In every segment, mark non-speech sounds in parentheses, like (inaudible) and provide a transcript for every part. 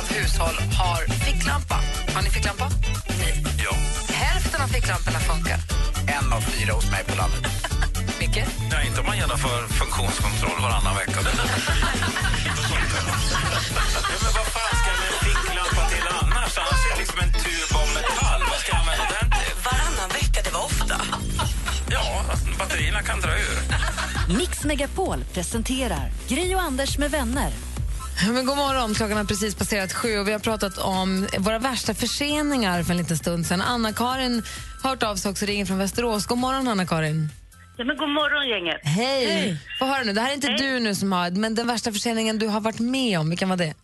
av hushåll har ficklampa. Har ni ficklampa? Nej. Ja. Hälften av ficklamporna funkar. En av fyra hos mig på landet. (laughs) Micke? Ja, inte om man genomför funktionskontroll varannan vecka. ja, men vad fan ska en ficklampa till annars? Annars är det liksom en tub av metall. Vad ska jag använda den till? Varannan vecka, det var ofta. Ja, batterierna kan dra ur. Mix Megapol presenterar Gri och Anders med vänner. Men god morgon, klockan har precis passerat sju och vi har pratat om våra värsta förseningar för en liten stund sedan. Anna-Karin har hört av sig också, ringer från Västerås. God morgon, Anna-Karin. Ja, men god morgon, gänget. Hej! Få höra nu, det här är inte du nu som har, men den värsta förseningen du har varit med om, vilken var det?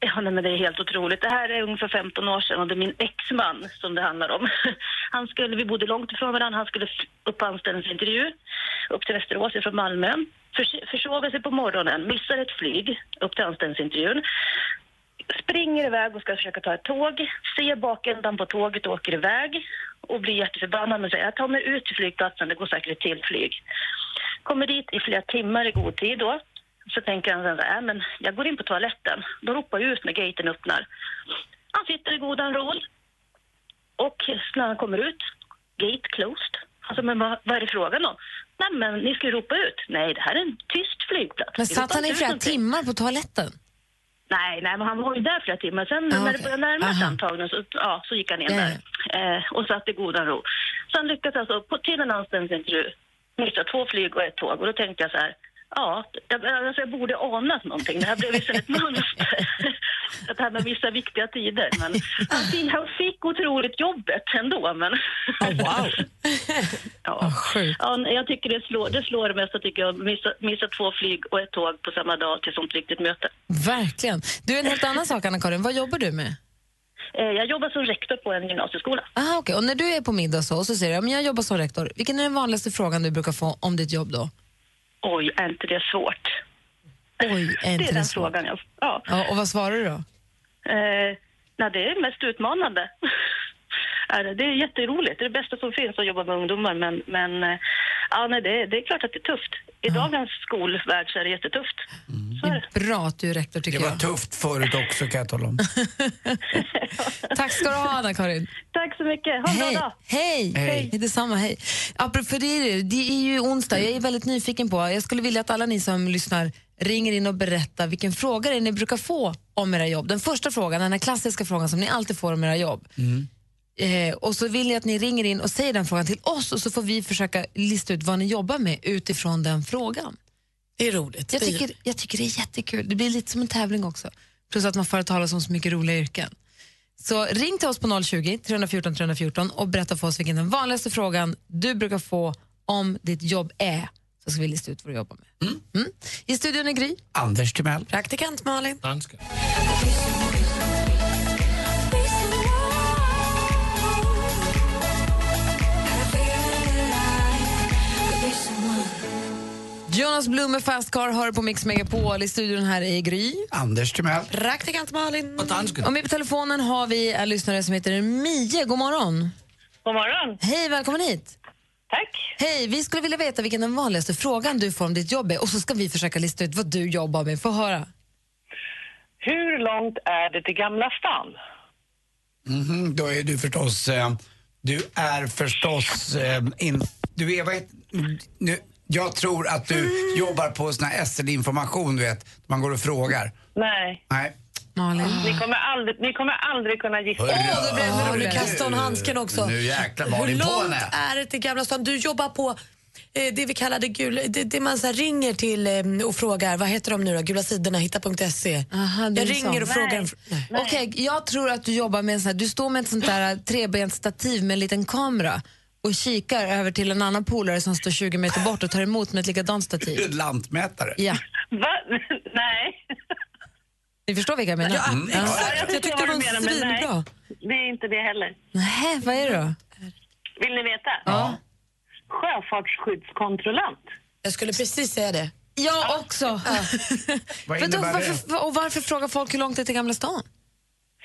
Ja, nej, men det är helt otroligt. Det här är ungefär 15 år sedan och det är min exman som det handlar om. (laughs) Han skulle, vi bodde långt ifrån varandra, han skulle upp på anställningsintervju upp till Västerås från Malmö försover sig på morgonen, missar ett flyg upp till anställningsintervjun. Springer iväg och ska försöka ta ett tåg, ser bakändan på tåget och åker iväg och blir jätteförbannad och säger jag tar mig ut till flygplatsen, det går säkert ett till flyg. Kommer dit i flera timmar i god tid då. Så tänker han så här, äh, men jag går in på toaletten. Då ropar jag ut när gaten öppnar. Han sitter i godan ro. Och när han kommer ut, gate closed. Alltså, men vad, vad är det frågan om? Nej, men ni ska ju ropa ut. Nej, det här är en tyst flygplats. Men satt han i flera timmar på toaletten? Nej, nej, men han var ju där flera timmar. Sen Ah, när okej. det började närma sig antagningen så, ja, så gick han in Ja, där eh, och satt i godan ro. Så han lyckades alltså på, till en anställningsintervju missa två flyg och ett tåg. Och då tänkte jag så här, ja, jag, alltså jag borde anat någonting. Det här blev sen ett mönster. Att (laughs) det här med vissa viktiga tider. Men han, fick, han fick otroligt jobbet ändå. Men, wow! (laughs) ja. sjukt. Ja, jag tycker det slår, det slår det mesta tycker jag. Missa, missa två flyg och ett tåg på samma dag till sånt viktigt möte. Verkligen. Du, en helt annan sak, Anna-Karin. Vad jobbar du med? Eh, Jag jobbar som rektor på en gymnasieskola. Aha, okay. Och när du är på middag så, så säger du att jag jobbar som rektor. Vilken är den vanligaste frågan du brukar få om ditt jobb då? Oj, är inte det svårt? Oj, (laughs) är Det inte är det den svårt? frågan jag... Ja. Ja, och vad svarar du då? Eh, nej, det är mest utmanande. (laughs) Det är jätteroligt. Det är det bästa som finns att jobba med ungdomar. Men, men eh, ja, nej, det, det är klart att det är tufft. I dagens skolvärld så är det jättetufft. Så är det. Bra att du är rektor Det tycker var jag. tufft förut också kan jag tala om. (laughs) Tack ska du ha, Anna-Karin. Tack så mycket. Ha en bra Hej. dag. Hej! Hej. Detsamma, hej. Apropå det, det är ju onsdag. Jag är väldigt nyfiken på, jag skulle vilja att alla ni som lyssnar ringer in och berättar vilken fråga det är ni brukar få om era jobb. Den första frågan, den här klassiska frågan som ni alltid får om era jobb. Eh, och så vill jag att ni ringer in och säger den frågan till oss och så får vi försöka lista ut vad ni jobbar med utifrån den frågan. Det är roligt. Jag tycker, jag tycker det är jättekul. Det blir lite som en tävling också. Plus att man får talas om så mycket roliga yrken. Så ring till oss på 020 314 314 och berätta för oss vilken den vanligaste frågan du brukar få om ditt jobb är. Så ska vi lista ut vad du jobbar med. Mm. I studion är Gry. Anders Timell. Praktikant Malin. Jonas Blum med Fast Car hör på Mix Megapol. I studion här är Gry. Anders Timell. Praktikant Malin. Och med på telefonen har vi en lyssnare som heter Mie. God morgon. God morgon. Hej, välkommen hit. Tack. Hej, vi skulle vilja veta vilken den vanligaste frågan du får om ditt jobb är och så ska vi försöka lista ut vad du jobbar med. Få höra. Hur långt är det till Gamla stan? Mhm, då är du förstås... Eh, du är förstås... Eh, in, du är... Vad heter, nu, jag tror att du jobbar på sån här SL-information, du vet. Man går och frågar. Nej, Nej. Malin. ni kommer aldrig, ni kommer aldrig kunna gissa. Åh, blev det Ja, roligt. nu- Kasta hon handsken också. Nu jäklar Hur Malin på långt henne. är det till Gamla stan? Du jobbar på eh, det vi kallade gul, det, det man så här ringer till eh, och frågar, vad heter de nu då? Gula sidorna, hitta.se. Aha, det är Jag ringer och frågar. en fr- Nej. Okej, jag tror att du jobbar med en sån här, du står med ett sånt där trebent stativ med en liten kamera och kikar över till en annan polare som står 20 meter bort och tar emot med ett likadant Du är stativ. (laughs) lantmätare. Ja, Va? (laughs) Nej. ni förstår vilka jag menar? Ja, Mm. exakt. Ja, jag Jag tyckte det var vad svinbra. det är inte det heller. Nej, vad är det då? Vill ni veta? Ja. Sjöfartsskyddskontrollant. Jag skulle precis säga det. Jag också. (laughs) Vad Men då, innebär det? varför, och varför frågar folk hur långt det är till Gamla stan?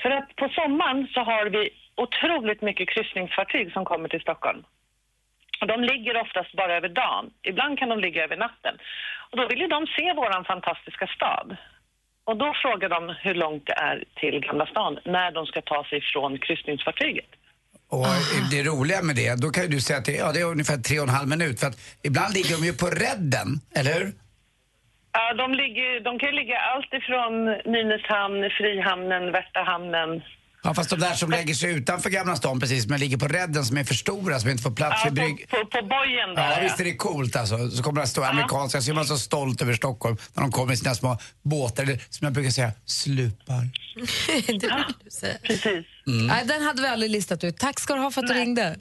För att på sommaren så har vi otroligt mycket kryssningsfartyg som kommer till Stockholm. Och de ligger oftast bara över dagen. Ibland kan de ligga över natten. Och då vill ju de se våran fantastiska stad. Och då frågar de hur långt det är till Gamla stan när de ska ta sig från kryssningsfartyget. Och det roliga med det, då kan ju du säga att det, ja, det är ungefär tre och en halv minut. För att ibland ligger de ju på redden, eller hur? Ja, de, ligger, de kan ju ligga allt ifrån Nynäshamn, Frihamnen, Värtahamnen. Ja, fast de där som lägger sig utanför Gamla stan precis, men ligger på redden som är för stora, som inte får plats Ja, vid brygg... på, på, på bojen där. Ja, visst är det coolt alltså. Så kommer det stå amerikanska, så är man så stolt över Stockholm när de kommer i sina små båtar, eller som jag brukar säga, slupar. det (laughs) vill du säga. Precis. Nej, den hade vi aldrig listat ut. Tack ska du ha för att du ringde.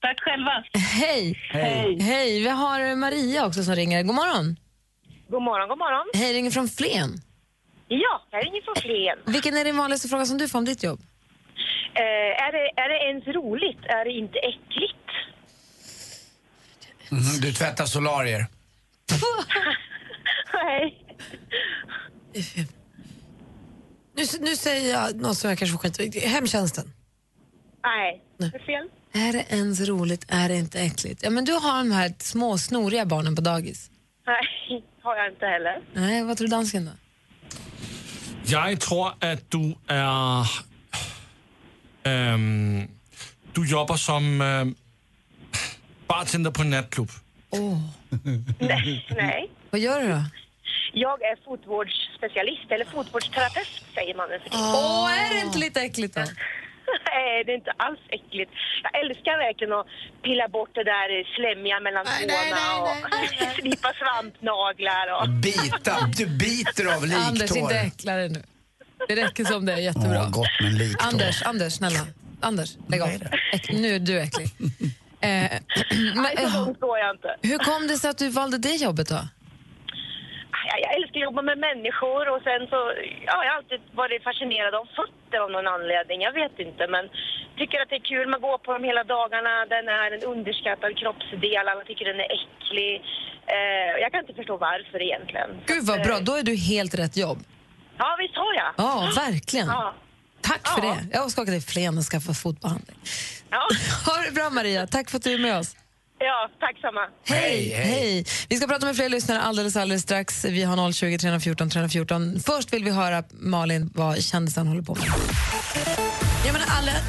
Tack själva. Hej. Hej. Hej. Vi har Maria också som ringer. God morgon. God morgon, god morgon. Hej, ringer från Flen. Ja, jag ringer från Flen. Vilken är din vanligaste fråga som du får om ditt jobb? Eh, är, det, är det ens roligt? Är det inte äckligt? Mhm, du tvättar solarier. (laughs) Nej. Nu, nu säger jag något som jag kanske får skit. Hemtjänsten. Nej, det är fel. Är det ens roligt? Är det inte äckligt? Ja, men du har de här små snoriga barnen på dagis. Nej, (laughs) har jag inte heller. Nej, vad tror du dansken då? Jeg tror, at du er... Øhm, du jobber som øhm, bartender på en natklub. Nej, nej. Vad gör du då? Jag är fotvårdsspecialist, eller fotvårdsterapeut säger man nu för tiden. Åh, är det inte lite äckligt då? (laughs) Nej, det är inte alls äckligt. Jag älskar verkligen att pilla bort det där slemmiga mellan tårna och (laughs) slipa svampnaglar och... Bita, du biter av Anders, liktår. inte äckla dig nu. Det räcker som det är, jättebra. Åh, gott med en liktår. Anders, Anders, snälla. Anders, lägg av. Äck, nu är du äcklig. Eh, (clears throat) men, Nej, så långt går jag inte. hur kom det sig att du valde det jobbet då? Jag, jag älskar att jobba med människor och sen så, ja, jag har alltid varit fascinerad av fötter av någon anledning. Jag vet inte, men tycker att det är kul. Man går på dem hela dagarna. Den är en underskattad kroppsdel. Alla tycker den är äcklig. Eh, jag kan inte förstå varför egentligen. Gud vad bra, då är du helt rätt jobb. Ja, visst har jag. Ja, verkligen. Ja. Tack för Ja. det. Jag ska åka till Flen och skaffa fotbehandling. Ja. (laughs) Ha det bra Maria, tack för att du är med oss. Ja, tack samma. Hej, hej. Vi ska prata med fler lyssnare alldeles, alldeles strax. Vi har 020 314 314. Först vill vi höra Malin vad kändisen håller på med. Ja, men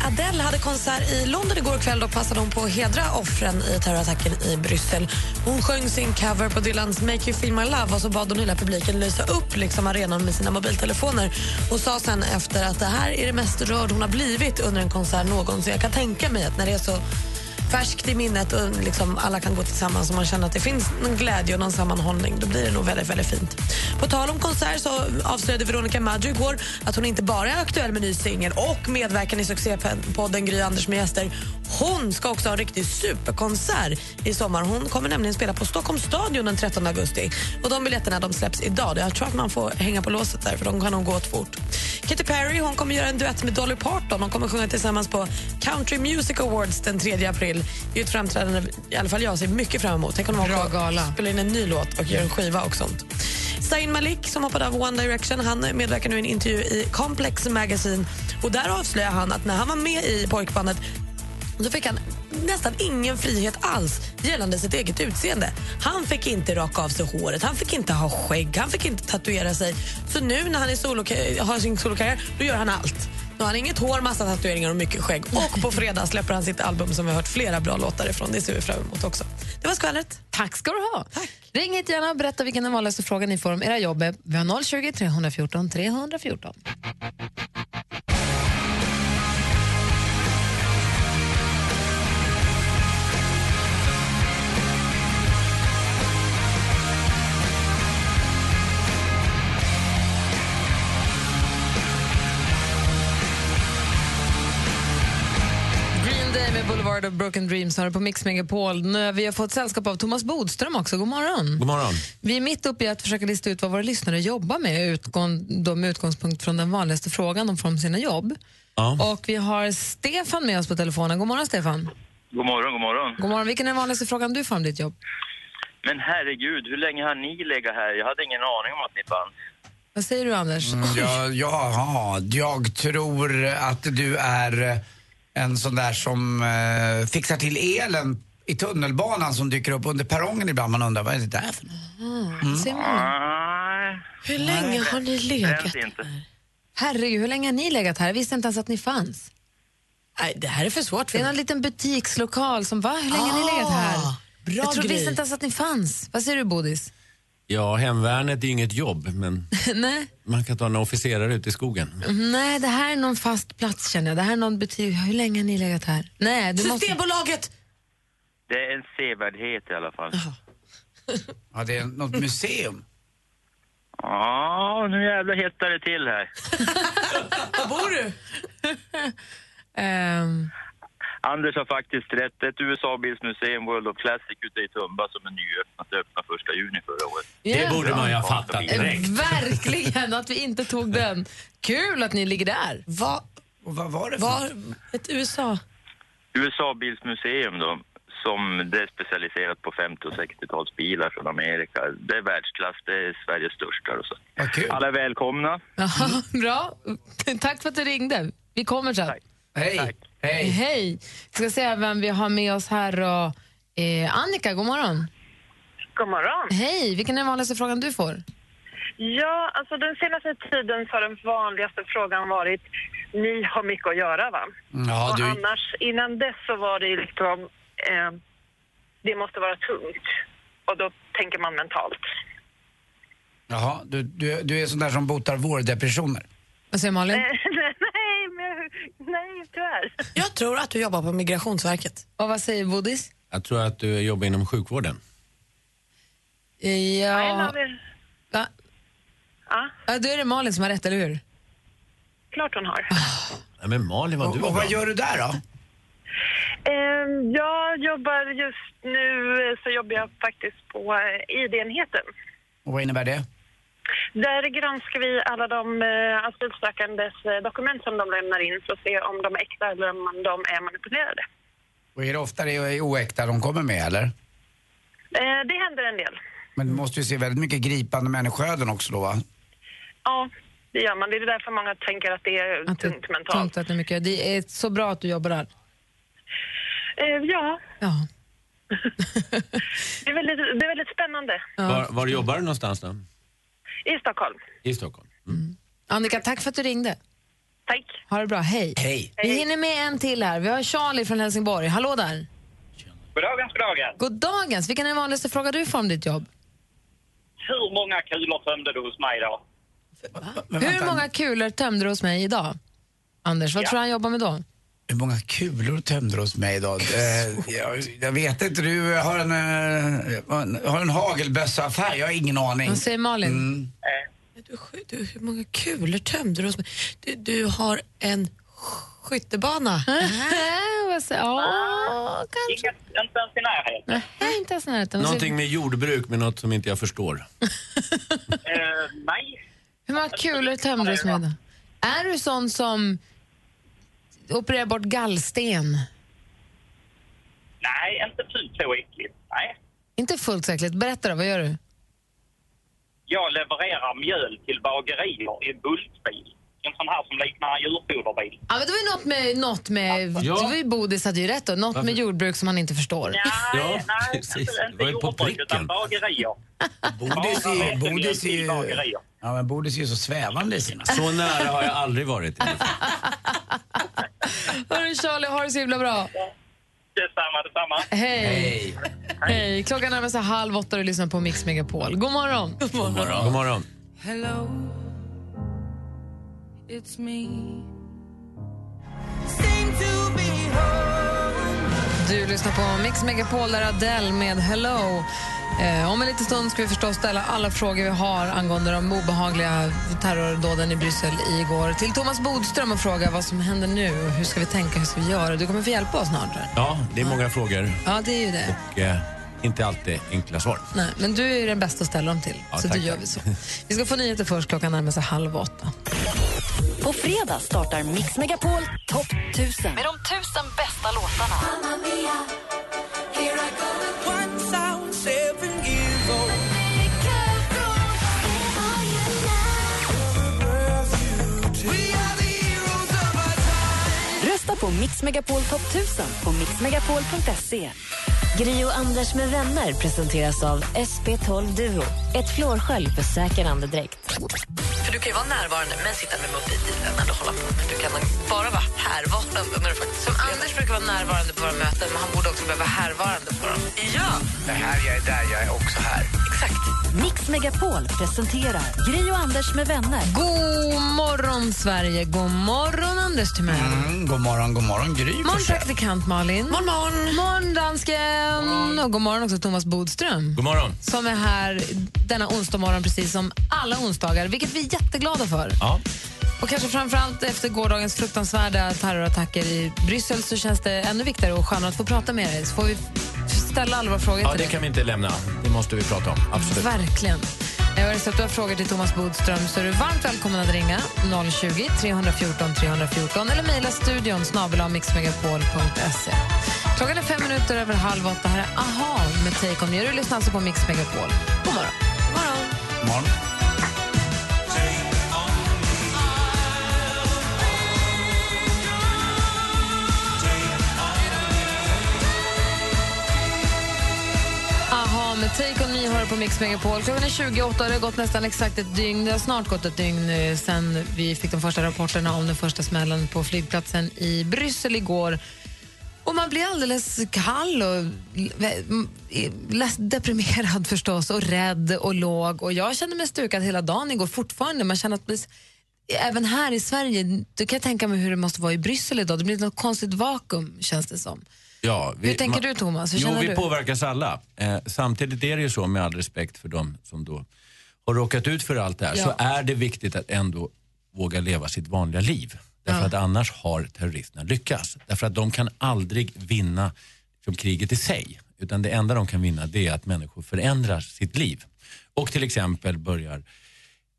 Adele hade konsert i London igår kväll. Då passade hon på att hedra offren i terrorattacken i Bryssel. Hon sjöng sin cover på Dylans Make you feel my love och så bad hon hela publiken lysa upp liksom arenan med sina mobiltelefoner. Och sa sen efter att det här är det mest rörd hon har blivit under en konsert någonsin. Jag kan tänka mig att när det är så färskt i minnet och liksom alla kan gå tillsammans och man känner att det finns någon glädje och någon sammanhållning, då blir det nog väldigt, väldigt fint. På tal om konsert så avslöjade Veronica Maggio igår att hon inte bara är aktuell med ny singel och medverkan i succépodden Gry Anders med gäster. Hon ska också ha en riktig superkonsert i sommar. Hon kommer nämligen spela på Stockholms stadion den 13 augusti. Och de biljetterna de släpps idag. Jag tror att man får hänga på låset där för de kan nog gå åt fort. Katy Perry hon kommer göra en duett med Dolly Parton. De kommer sjunga tillsammans på Country Music Awards den 3 april. Det är ett framträdande i alla fall jag ser mycket fram emot. Tänk om de Bra gala. spelar in en ny låt och gör en skiva och sånt. Zayn Malik som hoppade av One Direction han medverkar nu i en intervju i Complex Magazine. Och Där avslöjar han att när han var med i pojkbandet då fick han nästan ingen frihet alls gällande sitt eget utseende. Han fick inte raka av sig håret, han fick inte ha skägg, han fick inte tatuera sig. Så nu när han är solo, har sin solokarriär, då gör han allt. Nu har han inget hår, massa tatueringar och mycket skägg. Och på fredag släpper han sitt album som vi har hört flera bra låtar ifrån. Det ser vi fram emot också. Det var skvallret. Tack ska du ha. Ring hit gärna och berätta vilken den vanligaste frågan ni får om era jobb. Vi har 020 314 314. Med Boulevard of Broken Dreams har du på Mix Megapol. Nu, Vi har fått sällskap av Thomas Bodström också. God morgon. God morgon. Vi är mitt uppe i att försöka lista ut vad våra lyssnare jobbar med, utgång, då med utgångspunkt från den vanligaste frågan de får om sina jobb. Och vi har Stefan med oss på telefonen. God morgon, Stefan. God morgon, god morgon. God morgon. Vilken är den vanligaste frågan du får om ditt jobb? Men herregud, hur länge har ni legat här? Jag hade ingen aning om att ni fanns. Vad säger du, Anders? Mm, ja, jaha, jag tror att du är en sån där som eh, fixar till elen i tunnelbanan som dyker upp under perrongen ibland. Man undrar vad är det där för något? Mm. Ser man? Hur länge har ni legat inte. Herregud, hur länge har ni legat här? Jag visste inte ens att ni fanns. Nej, det här är för svårt för Det är någon liten butikslokal som, va? Hur länge har ni legat här? bra jag tror, grej. visste inte ens att ni fanns. Vad säger du, Bodis? Ja, hemvärnet är ju inget jobb, men (laughs) Nej. man kan ta en officerare ut i skogen. Nej, det här är någon fast plats känner jag. Det här är någon butik. Hur länge har ni legat här? Nej, du måste... Systembolaget! Det är en sevärdhet i alla fall. Ja, det är något museum. Ja, nu jävlar hettar det till här. (laughs) Var bor du? (laughs) Ehm, Anders har faktiskt rätt. Ett USA-bilsmuseum World of Classic ute i Tumba som är nyöppnat. Det öppnade första juni förra året. Det borde man ju ha fattat direkt. Verkligen, att vi inte tog den. Kul att ni ligger där. Va, och vad var det för var, Ett USA? USA-bilsmuseum då, som det är specialiserat på 50 och 60-talsbilar från Amerika. Det är världsklass, det är Sveriges största och så. Alla är välkomna. Jaha, (laughs) bra. Tack för att du ringde. Vi kommer sen. Hej. Hej. Hej. Ska se vem vi har med oss här. Och, eh, Annika, god morgon. God morgon. Hej. Vilken är den vanligaste frågan du får? Ja, alltså den senaste tiden så har den vanligaste frågan varit ni har mycket att göra va? Ja, och du- annars, innan dess så var det liksom, eh, det måste vara tungt. Och då tänker man mentalt. Jaha, du, du, du är sån där som botar vårdepressioner. Vad säger Malin? (laughs) Nej, tyvärr. Jag tror att du jobbar på Migrationsverket. Och vad säger Bodis? Jag tror att du jobbar inom sjukvården. Ja. Va? Ja. ja. Då är det Malin som har rätt, eller hur? Klart hon har. Nej, men Malin, vad Och, du var och bra. vad gör du där då? Eh, jag jobbar just nu eh, så jobbar jag faktiskt på eh, ID-enheten. Och vad innebär det? Där granskar vi alla de eh, asylsökandes eh, dokument som de lämnar in för att se om de är äkta eller om de är manipulerade. Och är det ofta det är oäkta de kommer med eller? Eh, det händer en del. Men du måste ju se väldigt mycket gripande människoöden också då va? Ja, det gör man. Det är därför många tänker att det är tungt mentalt. Tungt att det är mycket. Det är så bra att du jobbar där. Eh, ja, Ja. (laughs) det är väldigt, det är väldigt spännande. Var, var jobbar du någonstans då? I Stockholm. I Stockholm? Annika, tack för att du ringde. Tack. Ha det bra. Hej. Hej. Vi hinner med en till här. Vi har Charlie från Helsingborg. Hallå där. Goddagens, goddagens. God dagens. Vilken är den vanligaste fråga du får om ditt jobb? Hur många kulor tömde du hos mig då? Hur många kulor tömde du hos mig idag? Anders, vad Ja. tror du han jobbar med då? Hur många kulor tömde du hos mig idag? Eh, jag, jag vet inte, du har en, eh, har en hagelbössaffär, jag har ingen aning. Vad säger Malin? Mm. Du, sk- du, hur många kulor tömde du hos mig? Du, du har en skyttebana. Vad säger- Ja, kanske. Inget, inte ens i närheten. Nej, inte ens i närheten. Någonting med jordbruk, med något som inte jag förstår. (laughs) Eh, nej. Hur många kulor tömde du hos mig då? Är du sån som opererar bort gallsten? Nej, inte fult så äckligt. Nej. Inte fullt säkert. Berätta då, vad gör du? Jag levererar mjöl till bagerier i en bulkbil. En sån här som liknar djurfoderbil. Ja, men det var ju något med, något med Ja. det var ju Bodis hade ju rätt då, något med jordbruk som man inte förstår. Nej, (laughs) nej, precis. inte, Det inte var ju på jordbruk utan pricken. bagerier. Bodis är ju, Bara Bodis är vetemjöl till ju, bagerier. ja, men Bodis är ju så svävande i sina... Så nära har jag aldrig varit. (laughs) Hörru Charlie, ha det så himla bra. Detsamma, detsamma. Hej. Hej. Klockan närmar sig halv åtta och du lyssnar på Mix Megapol. God morgon. God morgon. God morgon. Hello, it's me. Du lyssnar på Mix Megapol där Adele med Hello. Eh, om en liten stund ska vi förstås ställa alla frågor vi har angående de obehagliga terrordåden i Bryssel igår till Thomas Bodström och fråga vad som händer nu och hur ska vi tänka, hur ska vi göra? Du kommer få hjälpa oss snart. Ja, det är många frågor Ja, det är ju det. och eh, inte alltid enkla svar. Nej, men du är den bästa att ställa dem till, Ja, så tack, då gör vi så. Vi ska få nyheter först, klockan närmar sig halv åtta. På fredag startar Mix Megapol Topp 1000 med de tusen bästa låtarna. Rösta på Mix Megapol Topp 1000 på mixmegapol.se. Gri och Anders med vänner presenteras av SP12 Duo. Ett flårskölj för säker andedräkt. För du kan ju vara närvarande men sitta med mobilen eller hålla på. Men du kan bara vara härvarande när du faktiskt Som Anders brukar vara närvarande på våra möten, men han borde också behöva vara härvarande på dem. Ja! Det här jag är där, jag är också här. Exakt. Mix Megapol presenterar Gri och Anders med vänner. God morgon, Sverige! God morgon, Anders Timell. Mm, god morgon, god morgon Gry Morgon, praktikant Malin. Morgon, morgon. Morgon, dansken. Och god morgon också Thomas Bodström. God morgon. Som är här denna onsdag morgon precis som alla onsdagar, vilket vi är jätteglada för. Ja. Och kanske framförallt efter gårdagens fruktansvärda terrorattacker i Bryssel så känns det ännu viktigare och skönare att få prata med dig. Så får vi ställa alla våra frågor ja, till det dig. kan vi inte lämna. Det måste vi prata om. Absolut. Verkligen. Jag har att du har frågor till Thomas Bodström så är du varmt välkommen att ringa 020 314 314 eller mejla studion snabel mixmegapol.se. Klockan är fem minuter över halv åtta. Här är Aha med Take On Me. Du lyssnar alltså på Mix Megapol. God morgon. morgon. morgon. Med Take On Me hör på Mix Megapol. Klockan är 28 och det har gått nästan exakt ett dygn. Det har snart gått ett dygn eh, sen vi fick de första rapporterna om den första smällen på flygplatsen i Bryssel igår. Och man blir alldeles kall och eh, deprimerad (laughs) förstås och rädd och låg. Och jag kände mig stukad hela dagen igår fortfarande. Man känner att även här i Sverige, du kan jag tänka mig hur det måste vara i Bryssel idag. Det blir något konstigt vakuum känns det som. Ja, Hur tänker du, Thomas? Hur jo, vi du? påverkas alla. Eh, samtidigt är det ju så, med all respekt för dem som då har råkat ut för allt det här, Ja. så är det viktigt att ändå våga leva sitt vanliga liv. Därför Ja. att annars har terroristerna lyckats. Därför att de kan aldrig vinna liksom, kriget i sig. Utan det enda de kan vinna det är att människor förändrar sitt liv. Och till exempel börjar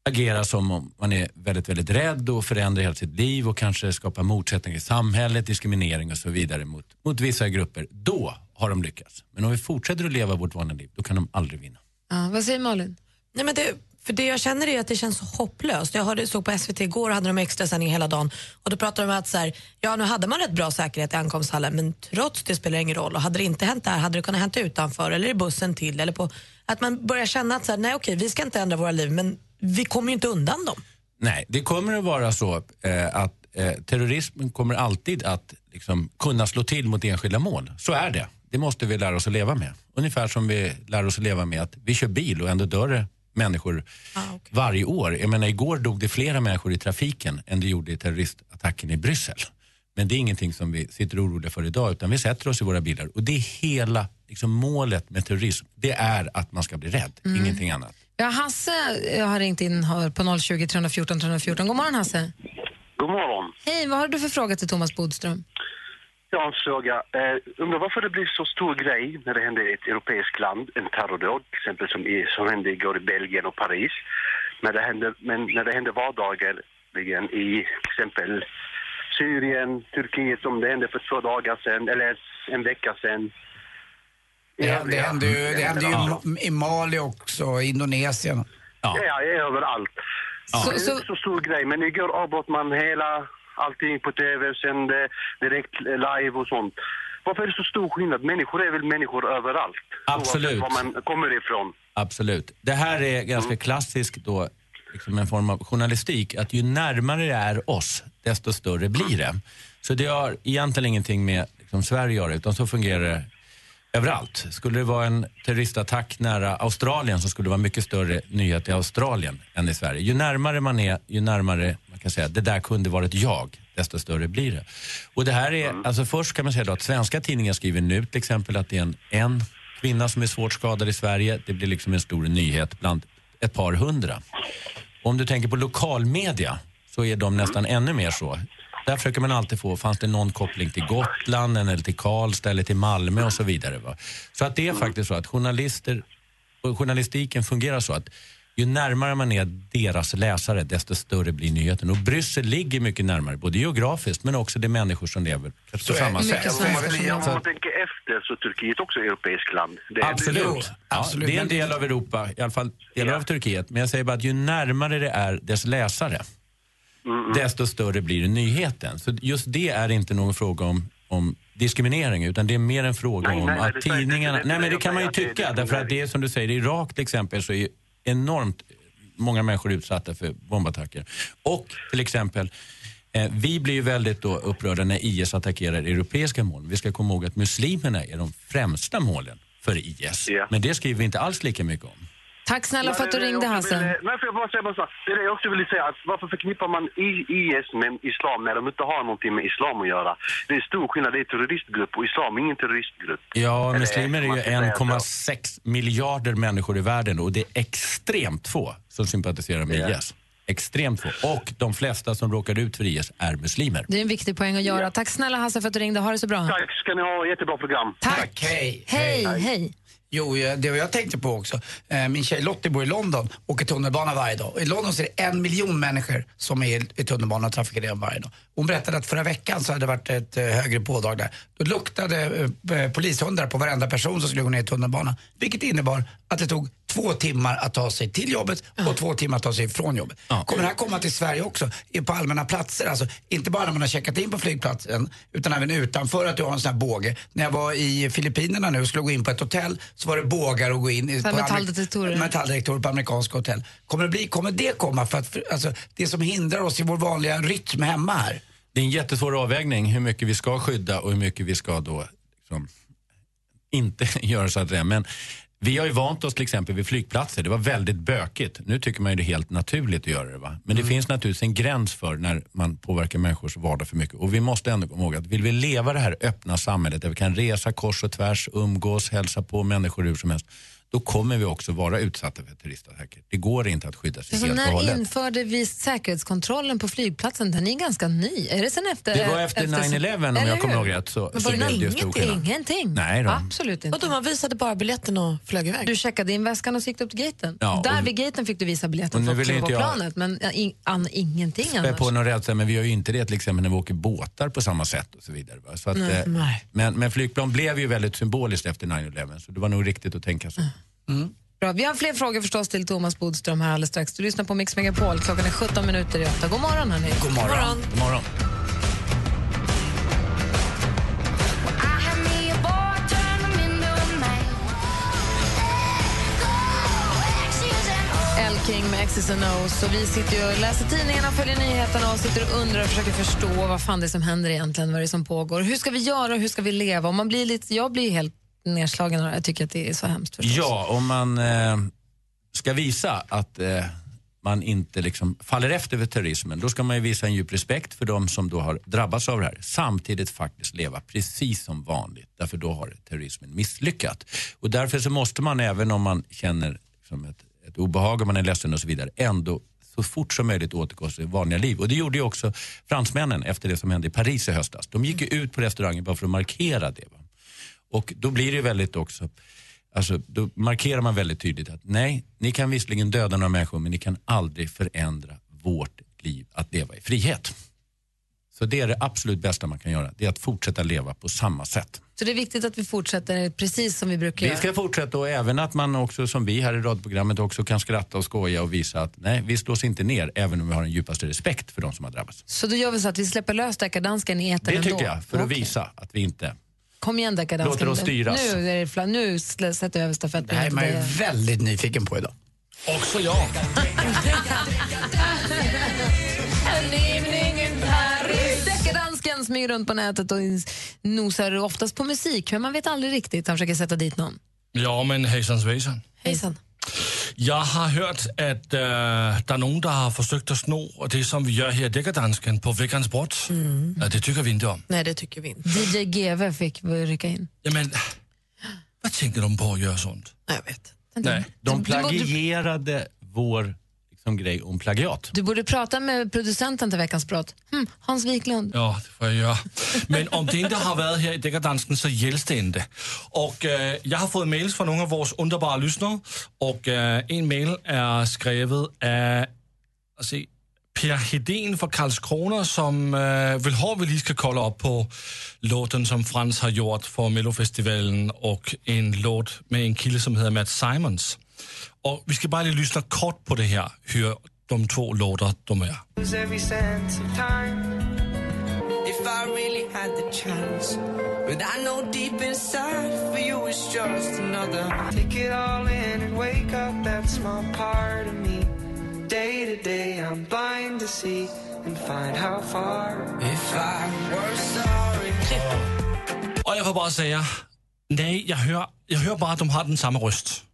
agera som om man är väldigt, väldigt rädd och förändrar hela sitt liv och kanske skapar motsättningar i samhället, diskriminering och så vidare mot, mot vissa grupper. Då har de lyckats. Men om vi fortsätter att leva vårt vanliga liv, då kan de aldrig vinna. Ja, vad säger Malin? Nej, men det, för det jag känner är att det känns så hopplöst. Jag hörde, såg på SVT igår och hade de extra sändning hela dagen och då pratade de om att så här, ja, nu hade man rätt bra säkerhet i ankomsthallen men trots det spelar det ingen roll. Och hade det inte hänt där hade det kunnat hänt utanför eller i bussen till. Eller på, att man börjar känna att så här, nej okej, vi ska inte ändra våra liv men vi kommer ju inte undan dem. Nej, det kommer att vara så eh, att eh, terrorismen kommer alltid att liksom, kunna slå till mot enskilda mål. Så är det. Det måste vi lära oss att leva med. Ungefär som vi lär oss att leva med att vi kör bil och ändå dör det människor varje år. Jag menar, igår dog det flera människor i trafiken än det gjorde i terroristattacken i Bryssel. Men det är ingenting som vi sitter oroliga för idag utan vi sätter oss i våra bilar och det är hela liksom, målet med terrorism. Det är att man ska bli rädd, Mm. ingenting annat. Ja, Hasse jag har ringt in hör på 020 314 314. God morgon Hasse. God morgon. Hej, vad har du för fråga till Thomas Bodström? Jag har en fråga. Eh, undrar varför det blir så stor grej när det händer i ett europeiskt land, en terrordåd, till exempel som, i, som hände igår i Belgien och Paris. Men, det händer, men när det händer vardagligen i till exempel Syrien, Turkiet, som det hände för två dagar sedan, eller en vecka sedan. Det, det hände ju, det hände ju i Mali också, Indonesien. Ja, ja överallt. Ja. Så, det är inte så stor grej, men igår avbröt man hela allting på tv, sände direkt live och sånt. Varför är det så stor skillnad? Människor är väl människor överallt? Absolut. Oavsett var man kommer ifrån. Absolut. Det här är ganska klassisk då, liksom en form av journalistik, att ju närmare det är oss, desto större blir det. Så det har egentligen ingenting med liksom, Sverige att göra, utan så fungerar det överallt. Skulle det vara en terroristattack nära Australien så skulle det vara mycket större nyhet i Australien än i Sverige. Ju närmare man är, ju närmare man kan säga det där kunde varit jag, desto större blir det. Och det här är, alltså först kan man säga att svenska tidningar skriver nu till exempel att det är en, en kvinna som är svårt skadad i Sverige. Det blir liksom en stor nyhet bland ett par hundra. Om du tänker på lokalmedia så är de nästan ännu mer så. Där försöker man alltid få, fanns det någon koppling till Gotland eller till Karlstad eller till Malmö och så vidare. Va? Så att det är faktiskt så att journalister journalistiken fungerar så att ju närmare man är deras läsare, desto större blir nyheten. Och Bryssel ligger mycket närmare, både geografiskt men också de människor som lever på samma sätt. Om man, om man tänker efter så är Turkiet också ett europeiskt land. Det är- Absolut. Ja, det är en del av Europa, i alla fall delar av Turkiet. Men jag säger bara att ju närmare det är dess läsare, desto större blir nyheten. Så just det är inte någon fråga om, om diskriminering, utan det är mer en fråga Nej, om nej, att tidningarna... Nej, men det kan man ju tycka, därför att det är som du säger, i Irak till exempel så är enormt många människor utsatta för bombattacker. Och till exempel, eh, vi blir ju väldigt då upprörda när IS attackerar europeiska mål. Vi ska komma ihåg att muslimerna är de främsta målen för IS. Men det skriver vi inte alls lika mycket om. Tack snälla för att du ringde Hasse. ville- Nej, får jag bara säga bara så. Det är det jag också vill säga. Att varför förknippar man IS med islam när de inte har någonting med islam att göra? Det är en stor skillnad. Det är en terroristgrupp och islam är ingen terroristgrupp. Ja, Eller, muslimer är ju ska säga så. 1,6 miljarder människor i världen och det är extremt få som sympatiserar med IS. Extremt få. Och de flesta som råkar ut för IS är muslimer. Det är en viktig poäng att göra. Tack snälla Hasse för att du ringde. Ha det så bra. Tack ska ni ha. Jättebra program. Tack. Hej. Hej, hej. Jo, det var jag tänkte på också. Eh, min tjej Lottie bor i London och åker tunnelbana varje dag. I London så är det en miljon människor som är i tunnelbanan och trafikerar varje dag. Hon berättade att förra veckan så hade det varit ett eh, högre pådrag där. Då luktade eh, polishundar på varenda person som skulle gå ner i tunnelbanan. Vilket innebar att det tog två timmar att ta sig till jobbet och två timmar att ta sig från jobbet. Kommer det här komma till Sverige också? På allmänna platser, alltså inte bara när man har checkat in på flygplatsen utan även utanför att du har en sån här båge. När jag var i Filippinerna nu och skulle gå in på ett hotell så var det bågar att gå in i. Metalldetektorer. På amerikanska hotell. Kommer det, bli, kommer det komma? För att, för, alltså, det som hindrar oss i vår vanliga rytm hemma här. Det är en jättesvår avvägning hur mycket vi ska skydda och hur mycket vi ska då liksom, inte (laughs) göra så att säga. Men vi har ju vant oss till exempel vid flygplatser. Det var väldigt bökigt. Nu tycker man ju det är helt naturligt att göra det. Va? Men det finns naturligtvis en gräns för när man påverkar människors vardag för mycket. Och vi måste ändå komma ihåg att vill vi leva det här öppna samhället där vi kan resa kors och tvärs, umgås, hälsa på människor hur som helst. Då kommer vi också vara utsatta för turistattacker. Det går inte att skydda sig helt och när hållet. införde vi säkerhetskontrollen på flygplatsen? Den är ganska ny. Är det sen efter? Det var efter 9-11 om jag kommer ihåg rätt. Så, Men så var det det ingenting? Nej då. Absolut inte. Och de visade bara biljetten och flög iväg. Du checkade in väskan och så gick du upp till gaten. Ja, Där och- vid gaten fick du visa och biljetten nu för att vill kliva på jag- planet, men in, an, ingenting spä annars. på någon rädsla, men vi gör ju inte det till exempel när vi åker båtar på samma sätt och så vidare. Va? Så att, Nej. eh, Nej. Men, men flygplan blev ju väldigt symboliskt efter 9-11 så det var nog riktigt att tänka så. Bra. Vi har fler frågor förstås till Thomas Bodström här alldeles strax. Du lyssnar på Mix Megapol. Klockan är 17 minuter i 8. God morgon hörni. God morgon. God morgon. El King med X's and O's. Och vi sitter och läser tidningarna, följer nyheterna och sitter och undrar och försöker förstå vad fan det är som händer egentligen, vad det är som pågår. Hur ska vi göra och hur ska vi leva? Och man blir lite, jag blir helt nedslagen och. Jag tycker att det är så hemskt. Förstås. Ja, om man eh, ska visa att eh, man inte liksom faller efter för terrorismen, då ska man ju visa en djup respekt för de som då har drabbats av det här. Samtidigt faktiskt leva precis som vanligt, därför då har terrorismen misslyckats. Och därför så måste man, även om man känner liksom ett, ett obehag, och man är ledsen och så vidare, ändå så fort som möjligt återgå till sitt vanliga liv. Och det gjorde ju också fransmännen efter det som hände i Paris i höstas. De gick ju ut på restaurangen bara för att markera det. Va? Och då blir det väldigt också, alltså, då markerar man väldigt tydligt att nej, ni kan visserligen döda några människor men ni kan aldrig förändra vårt liv att leva i frihet. Så det är det absolut bästa man kan göra, det är att fortsätta leva på samma sätt. Så det är viktigt att vi fortsätter precis som vi brukar Vi göra. ska fortsätta och även att man också som vi här i radioprogrammet också kan skratta och skoja och visa att nej, vi slås inte ner även om vi har den djupaste respekt för de som har drabbats. Så då gör vi så att vi släpper lös deckardansken i etern Det ändå. tycker jag, för att Okej. visa att vi inte Kom igen deckardansken. Låter oss styras. Nu, är det fla- nu sätter jag över Det stafettpinnen här är till man ju dig. väldigt nyfiken på idag. Också jag. An evening in Paris. Deckardansken smyger runt på nätet och nosar oftast på musik, men man vet aldrig riktigt. Han försöker sätta dit någon. Ja, men hejsan svejsan. Hejsan. Jag har hört att äh, det är någon som har försökt att sno det som vi gör här i Deckardansken på veckans brott. Ja, det tycker vi inte om. Nej, det tycker vi inte. DJ GV fick rycka in. Jamen, vad tänker de på att göra sånt? Nej, jag vet. Nej. De plagierade vår liksom, grej om plagiat. Du borde prata med producenten till veckans brott. Hm, Hans Wiklund. Ja, det får jag göra. Men om det inte har varit här i Deckardansken så gälls det inte. Och eh, jag har fått mails från några av våra underbara lyssnare och eh, en mail är skriven av se, Per Hedén från Karlskrona som eh, vill ha vi lige ska kolla upp på låten som Frans har gjort för Mellofestivalen och en låt med en kille som heter Matt Simons. Och vi ska bara lige lyssna kort på det här, hur de två låtar de är. Och jag får bara säga, nej, jag hör, jag hör bara att de har den samma röst.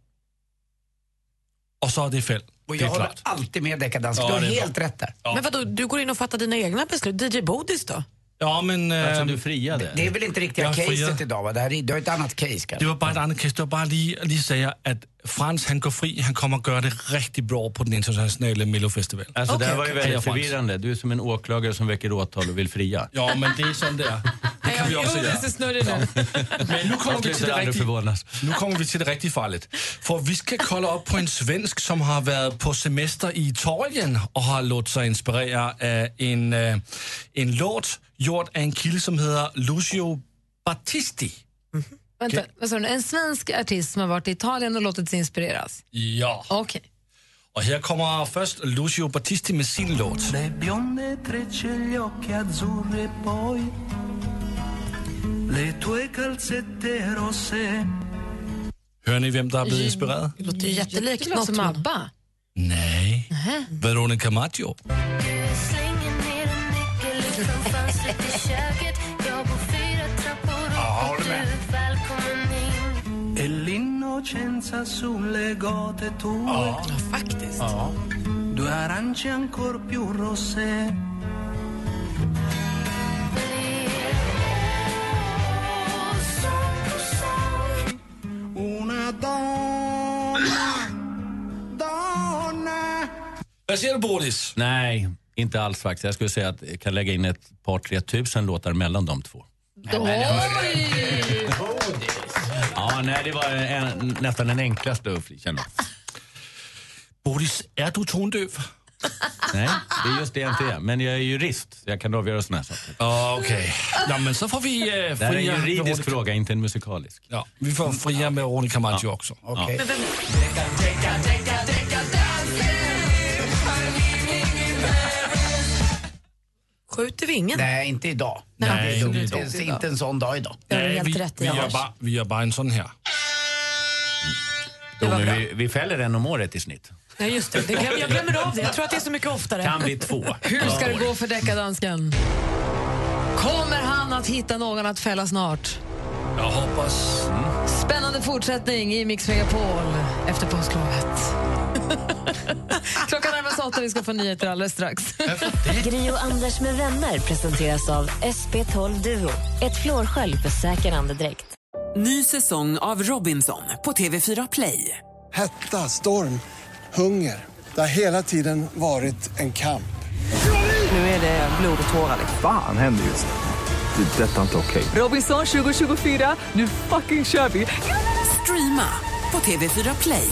Och så är det fel. Och jag är håller alltid med Deckardansken. Ja, du har är helt rätt där. Men vadå, du går in och fattar dina egna beslut. DJ Bodis då? Ja, men... Alltså, ehm, du friade. Det är väl inte riktiga caset idag va? Det här är, du har ett annat case kanske. Det var bara ett annat case. Det var bara lige, lige säga att Frans han går fri. Han kommer att göra det riktigt bra på den internationella Mellofestivalen. Alltså, det här var ju Heja väldigt förvirrande. Du är som en åklagare som väcker åtal och vill fria. Ja, men det är sånt där. Det kan vi också göra. snurrig nu. Men nu kommer, vi till det riktigt, nu kommer vi till det riktigt farligt. För vi ska kolla upp på en svensk som har varit på semester i Italien och har låtit sig inspirera av en, eh, en låt gjord av en kille som heter Lucio Battisti. Vänta, vad sa du? En svensk artist som har varit i Italien och låtit sig inspireras. Ja. Okej. Och här kommer först Lucio Battisti med sin låt. Le tue calzette rosse. Hör ni vem der har blivit inspireret? Det låter ju jättelikt Det låter som. ABBA. Nej. Veronica Maggio. L'innocenza sulle gote tue. Ja, faktiskt. Ja. Due arance ancor più rosse. Vad säger du, Bodis? Nej, inte alls faktiskt. Jag skulle säga att jag kan lägga in ett par, tre tusen låtar mellan de två. Ja, nej, det var en, nästan den enklaste att känna. Bodis, är du tondöv? Nej, det är just det jag inte är. Men jag är jurist, så jag kan avgöra såna här saker. Ja, Okej. Ja, men så får vi eh, Det här är en fria juridisk Veronica- fråga, inte en musikalisk. Ja, vi får fria med Veronica Maggio också. Okej. Skjuter vi ingen? Nej, inte idag. Nej, inte, inte inte, idag. inte en sån dag idag. Det Nej, helt vi, rätt vi, gör bara, vi gör bara en sån här. Jo, men vi, vi fäller en om året i snitt. Ja, just det. det glöm, jag glömmer av det. Jag tror att det är så mycket oftare. Kan bli två. Hur ska det gå för deckardansken? Kommer han att hitta någon att fälla snart? Jag hoppas. Spännande fortsättning i Mix Megapol efter påsklovet. (laughs) Klockan närmar sig åtta, vi ska få nyheter alldeles strax. (laughs) Gri och Anders med vänner presenteras av SP12 Duo. Ett flårskölj för säker andedräkt. Ny säsong av Robinson på TV4 Play. Hetta, storm, hunger. Det har hela tiden varit en kamp. Nu är det blod och tårar. liksom. Fan händer just det. Det är detta inte okej. Robinson 2024, nu fucking kör vi! Streama på TV4 Play.